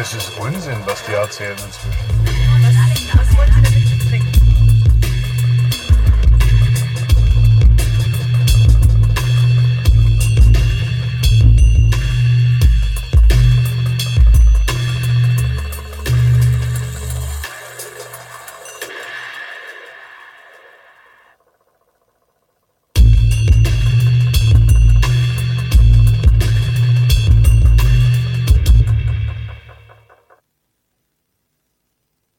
Das ist Unsinn, was die erzählen inzwischen.